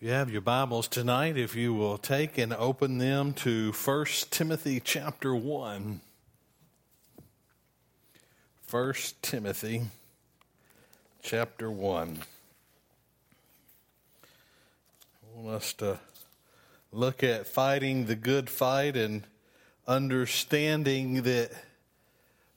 You have your Bibles tonight, if you will take and open them to 1 Timothy chapter 1. 1 Timothy chapter 1. I want us to look at fighting the good fight and understanding that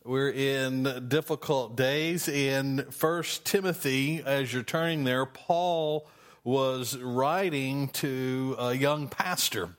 we're in difficult days. In 1 Timothy, as you're turning there, Paul was writing to a young pastor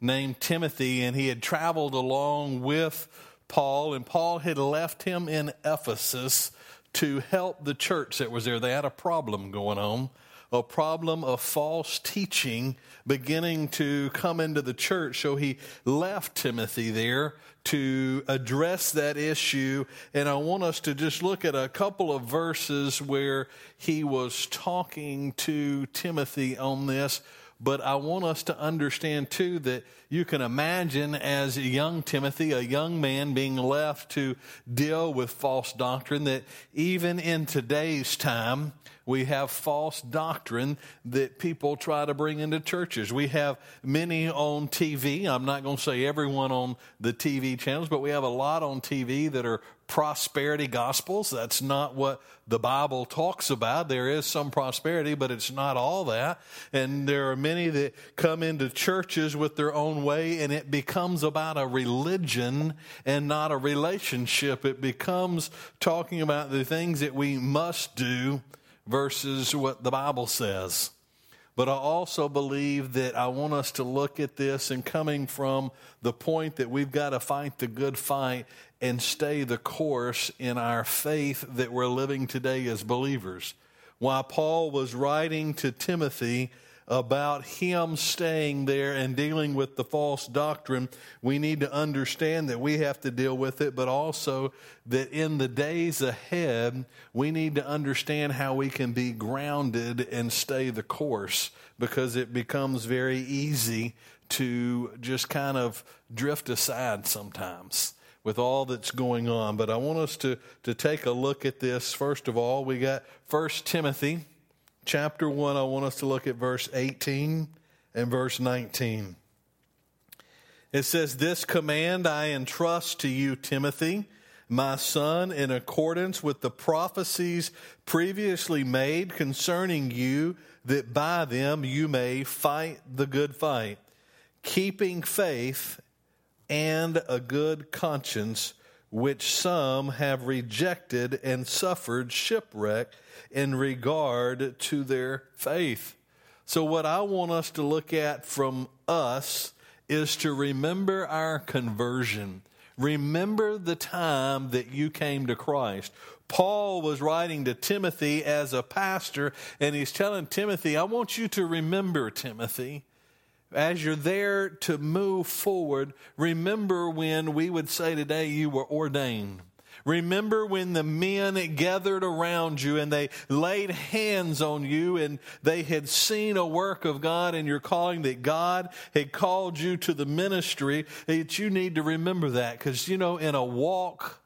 named Timothy, and he had traveled along with Paul, and Paul had left him in Ephesus to help the church that was there. They had a problem going on, a problem of false teaching beginning to come into the church. So he left Timothy there to address that issue. And I want us to just look at a couple of verses where he was talking to Timothy on this. But I want us to understand too that you can imagine as a young Timothy, a young man being left to deal with false doctrine, that even in today's time, we have false doctrine that people try to bring into churches. We have many on TV. I'm not going to say everyone on the TV channels, but we have a lot on TV that are prosperity gospels. That's not what the Bible talks about. There is some prosperity, but it's not all that. And there are many that come into churches with their own way, and it becomes about a religion and not a relationship. It becomes talking about the things that we must do versus what the Bible says. But I also believe that I want us to look at this and coming from the point that we've got to fight the good fight and stay the course in our faith that we're living today as believers. While Paul was writing to Timothy, about him staying there and dealing with the false doctrine, we need to understand that we have to deal with it, but also that in the days ahead, we need to understand how we can be grounded and stay the course because it becomes very easy to just kind of drift aside sometimes with all that's going on. But I want us to, to take a look at this. First of all, we got First Timothy chapter 1, I want us to look at verse 18 and verse 19. It says, This command I entrust to you, Timothy, my son, in accordance with the prophecies previously made concerning you, that by them you may fight the good fight, keeping faith and a good conscience, which some have rejected and suffered shipwreck in regard to their faith. So, what I want us to look at from us is to remember our conversion. Remember the time that you came to Christ. Paul was writing to Timothy as a pastor, and he's telling Timothy, I want you to remember, Timothy, as you're there to move forward, remember when we would say today you were ordained. Remember when the men gathered around you and they laid hands on you and they had seen a work of God in your calling that God had called you to the ministry that you need to remember that because you know in a walk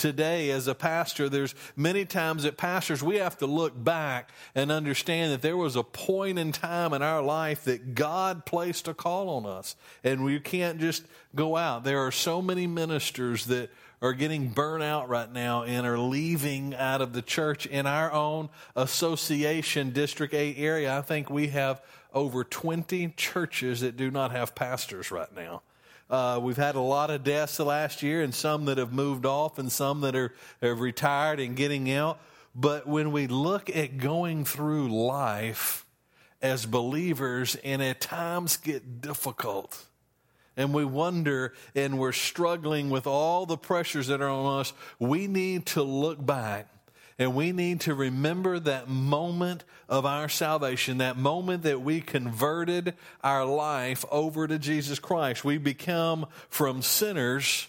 today as a pastor there's many times that pastors we have to look back and understand that there was a point in time in our life that God placed a call on us and we can't just go out there are so many ministers that are getting burnt out right now and are leaving out of the church in our own association, District 8 area. I think we have over 20 churches that do not have pastors right now. Uh, we've had a lot of deaths the last year, and some that have moved off, and some that are have retired and getting out. But when we look at going through life as believers, and at times get difficult, and we wonder and we're struggling with all the pressures that are on us, we need to look back and we need to remember that moment of our salvation, that moment that we converted our life over to Jesus Christ. We become from sinners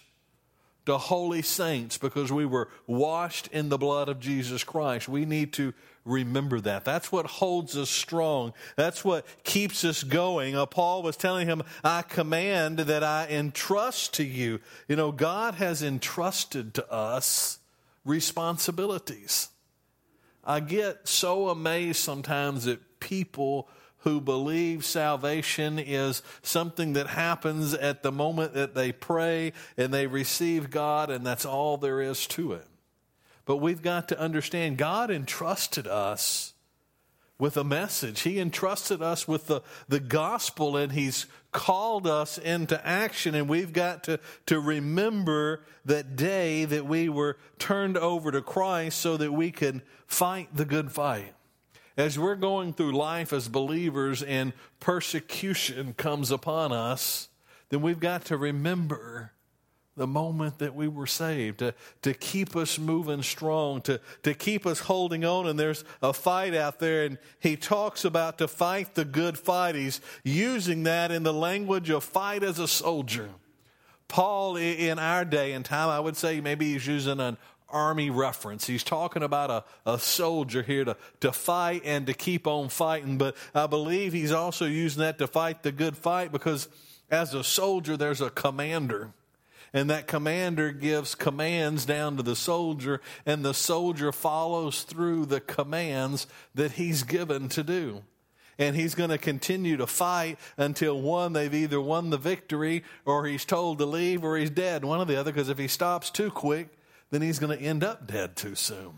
to holy saints because we were washed in the blood of Jesus Christ. We need to remember that. That's what holds us strong. That's what keeps us going. Uh, Paul was telling him, I command that I entrust to you. You know, God has entrusted to us responsibilities. I get so amazed sometimes at people who believe salvation is something that happens at the moment that they pray and they receive God, and that's all there is to it. But we've got to understand God entrusted us with a message. He entrusted us with the, the gospel and He's called us into action. And we've got to, to remember that day that we were turned over to Christ so that we can fight the good fight. As we're going through life as believers and persecution comes upon us, then we've got to remember the moment that we were saved, to, to keep us moving strong, to, to keep us holding on. And there's a fight out there, and he talks about to fight the good fight. He's using that in the language of fight as a soldier. Paul, in our day and time, I would say maybe he's using an army reference. He's talking about a, a soldier here to, to fight and to keep on fighting. But I believe he's also using that to fight the good fight because as a soldier, there's a commander. And that commander gives commands down to the soldier, and the soldier follows through the commands that he's given to do and he's going to continue to fight until one, they've either won the victory or he's told to leave or he's dead, one or the other, because if he stops too quick, then he's going to end up dead too soon.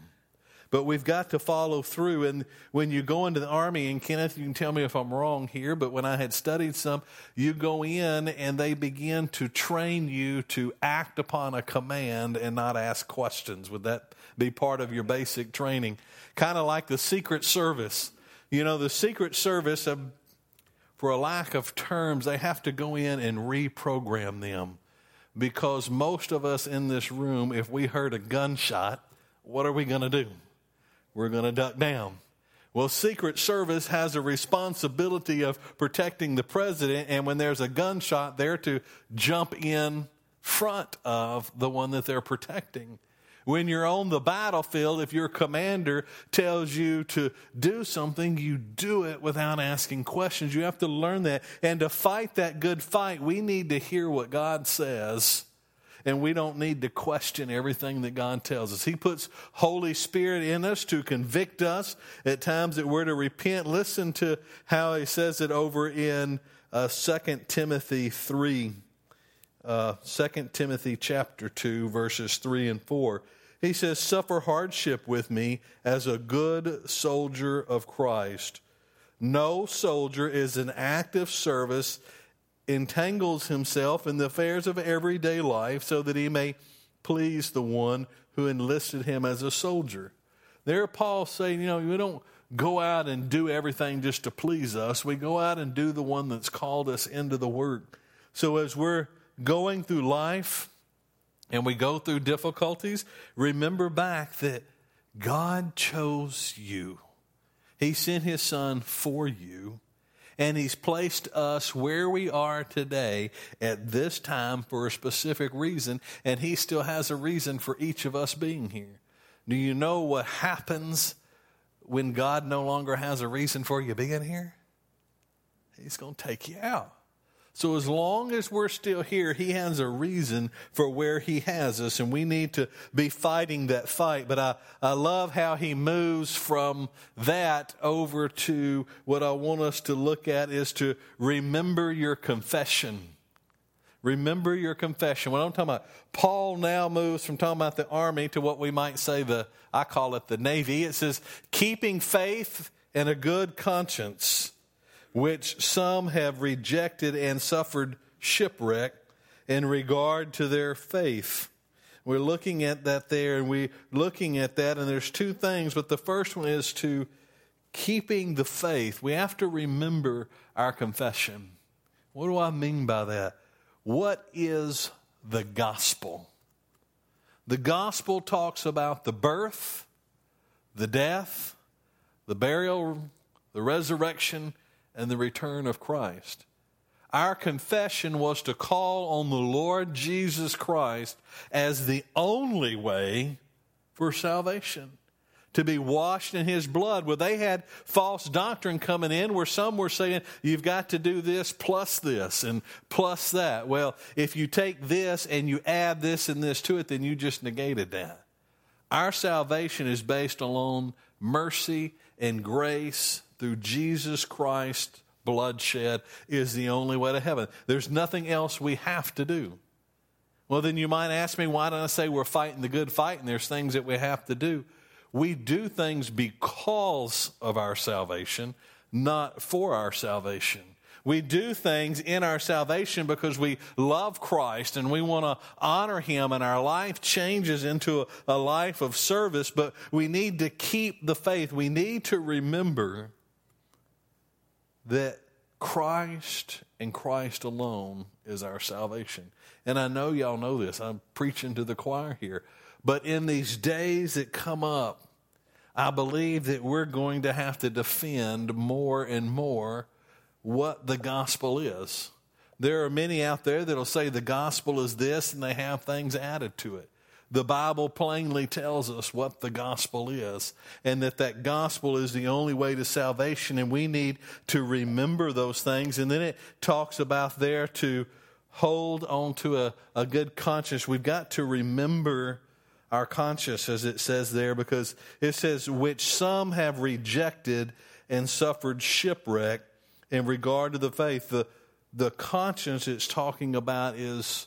But we've got to follow through. And when you go into the army, and Kenneth, you can tell me if I'm wrong here, but when I had studied some, you go in and they begin to train you to act upon a command and not ask questions. Would that be part of your basic training? Kind of like the Secret Service. You know, the Secret Service, um, for a lack of terms, they have to go in and reprogram them because most of us in this room, if we heard a gunshot, what are we going to do? We're going to duck down. Well, Secret Service has a responsibility of protecting the president, and when there's a gunshot, they're to jump in front of the one that they're protecting. When you're on the battlefield, if your commander tells you to do something, you do it without asking questions. You have to learn that. And to fight that good fight, we need to hear what God says. And we don't need to question everything that God tells us. He puts Holy Spirit in us to convict us at times that we're to repent. Listen to how he says it over in uh, 2 Timothy 3 uh, 2 Timothy chapter 2, verses 3 and 4. He says, Suffer hardship with me as a good soldier of Christ. No soldier is in active service, entangles himself in the affairs of everyday life so that he may please the one who enlisted him as a soldier. There, Paul's saying, you know, we don't go out and do everything just to please us. We go out and do the one that's called us into the work. So as we're going through life and we go through difficulties, remember back that God chose you. He sent his son for you, and he's placed us where we are today at this time for a specific reason, and he still has a reason for each of us being here. Do you know what happens when God no longer has a reason for you being here? He's going to take you out. So as long as we're still here, he has a reason for where he has us, and we need to be fighting that fight. But I, I love how he moves from that over to what I want us to look at is to remember your confession. Remember your confession. What I'm talking about, Paul now moves from talking about the army to what we might say the, I call it the navy. It says, keeping faith and a good conscience which some have rejected and suffered shipwreck in regard to their faith. We're looking at that there and we're looking at that, and there's two things, but the first one is to keeping the faith. We have to remember our confession. What do I mean by that? What is the gospel? The gospel talks about the birth, the death, the burial, the resurrection, and the return of Christ. Our confession was to call on the Lord Jesus Christ as the only way for salvation to be washed in his blood. Well, they had false doctrine coming in where some were saying, you've got to do this plus this and plus that. Well, if you take this and you add this and this to it, then you just negated that. Our salvation is based on mercy and grace through Jesus Christ bloodshed is the only way to heaven. There's nothing else we have to do. Well, then you might ask me, why don't I say we're fighting the good fight and there's things that we have to do? We do things because of our salvation, not for our salvation. We do things in our salvation because we love Christ and we want to honor Him, and our life changes into a, a, life of service, but we need to keep the faith. We need to remember that Christ and Christ alone is our salvation. And I know y'all know this. I'm preaching to the choir here. But in these days that come up, I believe that we're going to have to defend more and more what the gospel is. There are many out there that'll say the gospel is this and they have things added to it. The Bible plainly tells us what the gospel is and that that gospel is the only way to salvation and we need to remember those things. And then it talks about there to hold on to a, a good conscience. We've got to remember our conscience, as it says there, because it says, which some have rejected and suffered shipwreck in regard to the faith. The, the conscience it's talking about is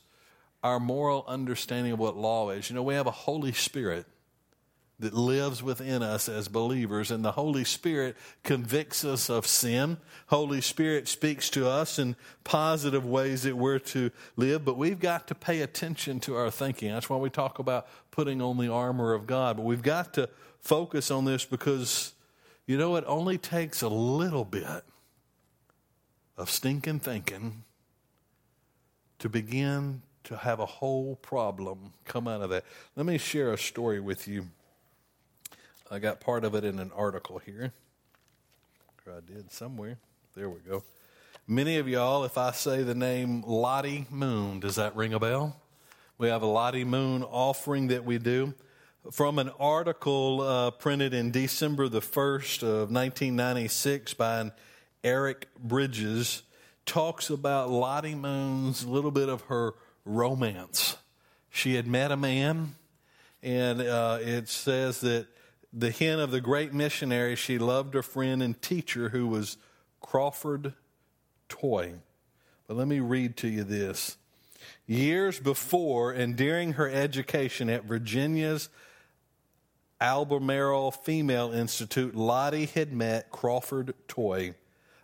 our moral understanding of what law is. You know, we have a Holy Spirit that lives within us as believers and the holy spirit convicts us of sin. Holy spirit speaks to us in positive ways that we're to live but we've got to pay attention to our thinking. That's why we talk about putting on the armor of god. But we've got to focus on this because you know it only takes a little bit of stinking thinking to begin to have a whole problem come out of that let me share a story with you I got part of it in an article here. Or I did somewhere. There we go. Many of y'all, if I say the name Lottie Moon, does that ring a bell? We have a Lottie Moon offering that we do. From an article uh, printed in December the 1st of 1996 by an Eric Bridges, talks about Lottie Moon's little bit of her romance. She had met a man, and uh, it says that the hint of the great missionary, she loved her friend and teacher who was Crawford Toy. But let me read to you this. Years before and during her education at Virginia's Albemarle Female Institute, Lottie had met Crawford Toy,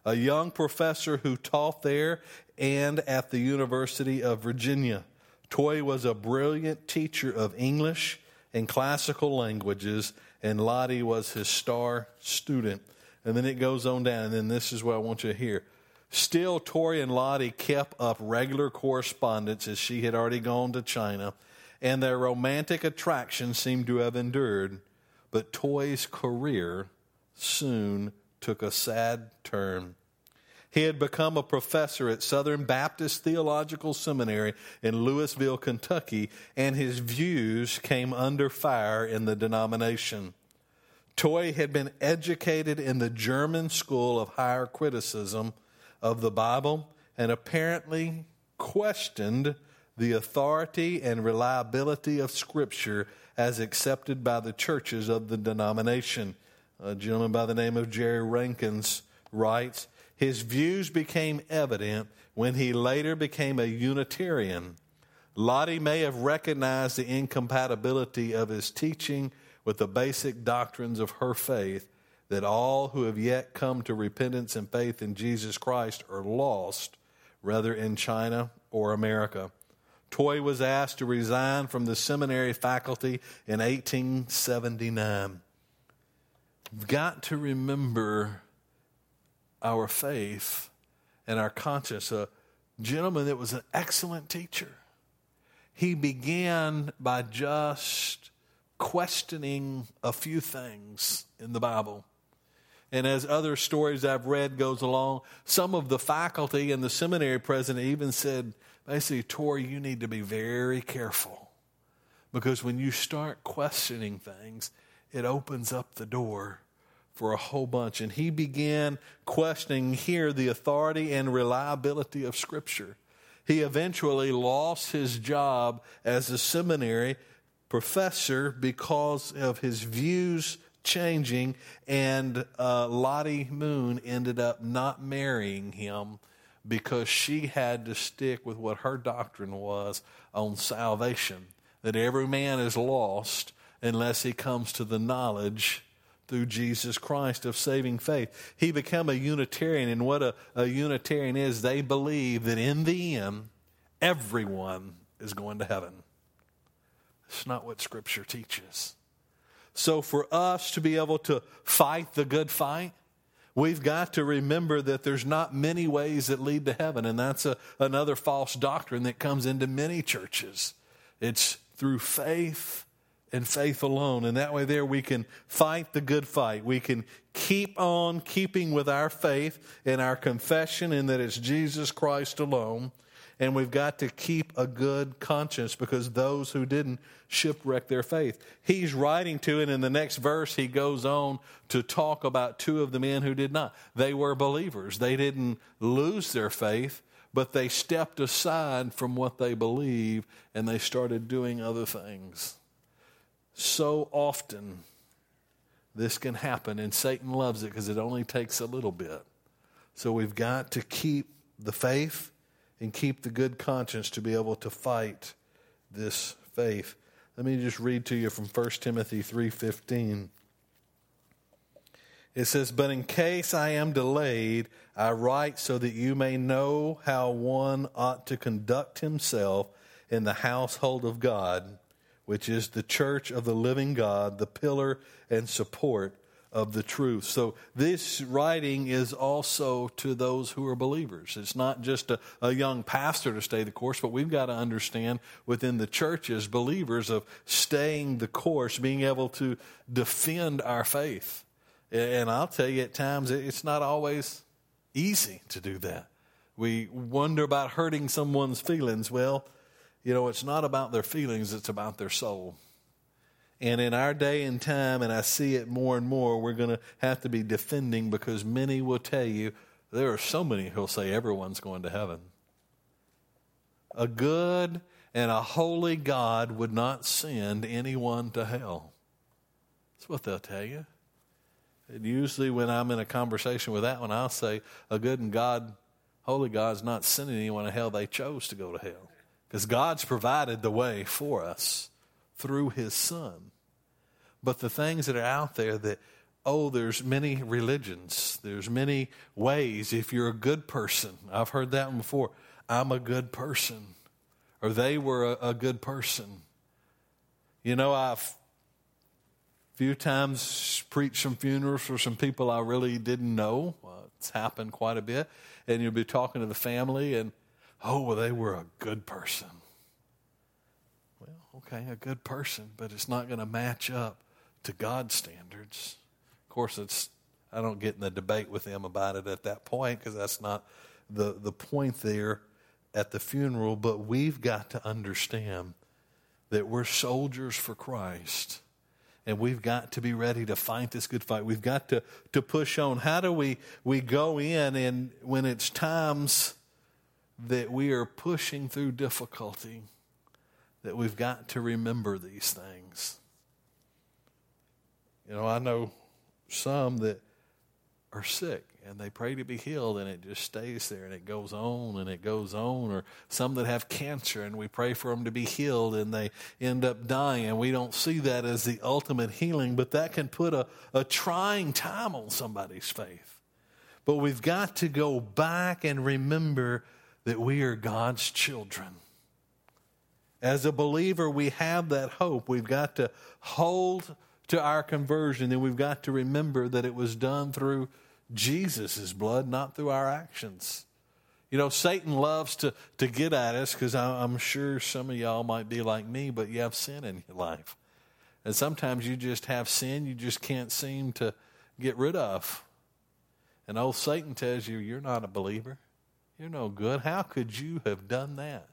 a young professor who taught there and at the University of Virginia. Toy was a brilliant teacher of English and classical languages and Lottie was his star student. And then it goes on down, and then this is what I want you to hear. Still, Toy and Lottie kept up regular correspondence as she had already gone to China, and their romantic attraction seemed to have endured. But Toy's career soon took a sad turn. He had become a professor at Southern Baptist Theological Seminary in Louisville, Kentucky, and his views came under fire in the denomination. Toy had been educated in the German school of higher criticism of the Bible and apparently questioned the authority and reliability of Scripture as accepted by the churches of the denomination. A gentleman by the name of Jerry Rankins writes his views became evident when he later became a Unitarian. Lottie may have recognized the incompatibility of his teaching with the basic doctrines of her faith that all who have yet come to repentance and faith in Jesus Christ are lost, whether in China or America. Toy was asked to resign from the seminary faculty in 1879. Got to remember our faith and our conscience. A gentleman that was an excellent teacher. He began by just questioning a few things in the Bible. And as other stories I've read goes along, some of the faculty and the seminary president even said, basically, Toy, you need to be very careful. Because when you start questioning things, it opens up the door for a whole bunch. And he began questioning here the authority and reliability of Scripture. He eventually lost his job as a seminary professor because of his views changing, and uh, Lottie Moon ended up not marrying him because she had to stick with what her doctrine was on salvation that every man is lost unless he comes to the knowledge through Jesus Christ of saving faith. He became a Unitarian, and what a, a Unitarian is, they believe that in the end, everyone is going to heaven. It's not what Scripture teaches. So, for us to be able to fight the good fight, we've got to remember that there's not many ways that lead to heaven. And that's a, another false doctrine that comes into many churches. It's through faith and faith alone. And that way, there we can fight the good fight. We can keep on keeping with our faith and our confession in that it's Jesus Christ alone. And we've got to keep a good conscience because those who didn't shipwreck their faith. He's writing to, and in the next verse, he goes on to talk about two of the men who did not. They were believers, they didn't lose their faith, but they stepped aside from what they believe and they started doing other things. So often, this can happen, and Satan loves it because it only takes a little bit. So we've got to keep the faith and keep the good conscience to be able to fight this faith. Let me just read to you from 1 Timothy 3:15. It says, "But in case I am delayed, I write so that you may know how one ought to conduct himself in the household of God, which is the church of the living God, the pillar and support of the truth. So this writing is also to those who are believers. It's not just a, a, young pastor to stay the course, but we've got to understand within the church as believers of staying the course, being able to defend our faith. And I'll tell you, at times it's not always easy to do that. We wonder about hurting someone's feelings. Well, you know, it's not about their feelings, it's about their soul. And in our day and time, and I see it more and more, we're going to have to be defending because many will tell you there are so many who'll say everyone's going to heaven. A good and a holy God would not send anyone to hell. That's what they'll tell you. And usually, when I'm in a conversation with that one, I'll say, A good and God, holy God's not sending anyone to hell. They chose to go to hell. Because God's provided the way for us through His Son. But the things that are out there that, oh, there's many religions, there's many ways. If you're a good person, I've heard that one before. I'm a good person, or they were a, a good person. You know, I've few times preached some funerals for some people I really didn't know. Uh, it's happened quite a bit, and you'll be talking to the family, and oh, well, they were a good person. Well, okay, a good person, but it's not going to match up to God's standards. Of course, it's I don't get in the debate with them about it at that point because that's not the, the point there at the funeral. But we've got to understand that we're soldiers for Christ. And we've got to be ready to fight this good fight. We've got to, to push on. How do we, we go in and when it's times that we are pushing through difficulty, that we've got to remember these things? You know, I know some that are sick and they pray to be healed and it just stays there and it goes on and it goes on or some that have cancer and we pray for them to be healed and they end up dying and we don't see that as the ultimate healing but that can put a, a trying time on somebody's faith but we've got to go back and remember that we are god's children as a believer we have that hope we've got to hold to our conversion, and we've got to remember that it was done through Jesus' blood, not through our actions. You know, Satan loves to, to get at us because I'm sure some of y'all might be like me, but you have sin in your life. And sometimes you just have sin you just can't seem to get rid of. And old Satan tells you, You're not a believer. You're no good. How could you have done that?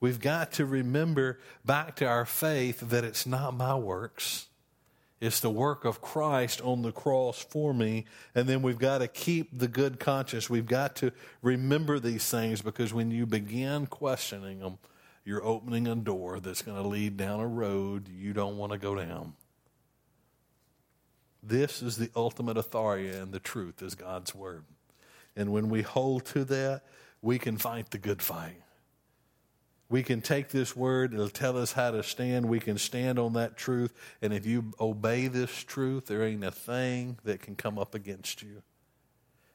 We've got to remember back to our faith that it's not my works. It's the work of Christ on the cross for me. And then we've got to keep the good conscience. We've got to remember these things because when you begin questioning them, you're opening a door that's going to lead down a road you don't want to go down. This is the ultimate authority, and the truth is God's word. And when we hold to that, we can fight the good fight. We can take this word, it'll tell us how to stand. We can stand on that truth. And if you obey this truth, there ain't a thing that can come up against you.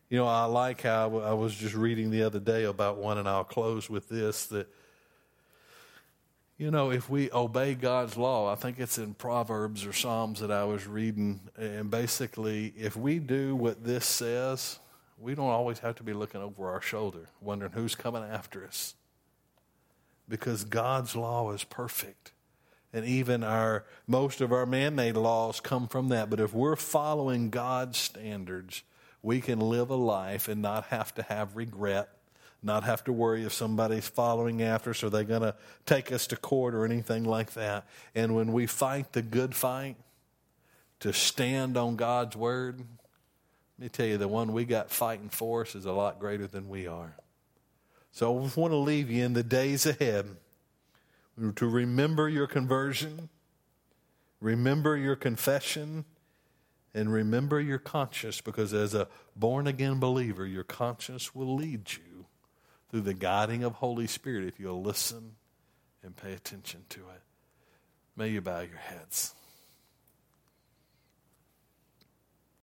You know, I like how I was just reading the other day about one, and I'll close with this that, you know, if we obey God's law, I think it's in Proverbs or Psalms that I was reading, and basically, if we do what this says, we don't always have to be looking over our shoulder, wondering who's coming after us because God's law is perfect. And even our most of our man-made laws come from that. But if we're following God's standards, we can live a life and not have to have regret, not have to worry if somebody's following after us, are they going to take us to court or anything like that. And when we fight the good fight to stand on God's word, let me tell you, the one we got fighting for us is a lot greater than we are. So I want to leave you in the days ahead to remember your conversion, remember your confession, and remember your conscience because as a born again believer, your conscience will lead you through the guiding of Holy Spirit if you'll listen and pay attention to it. May you bow your heads.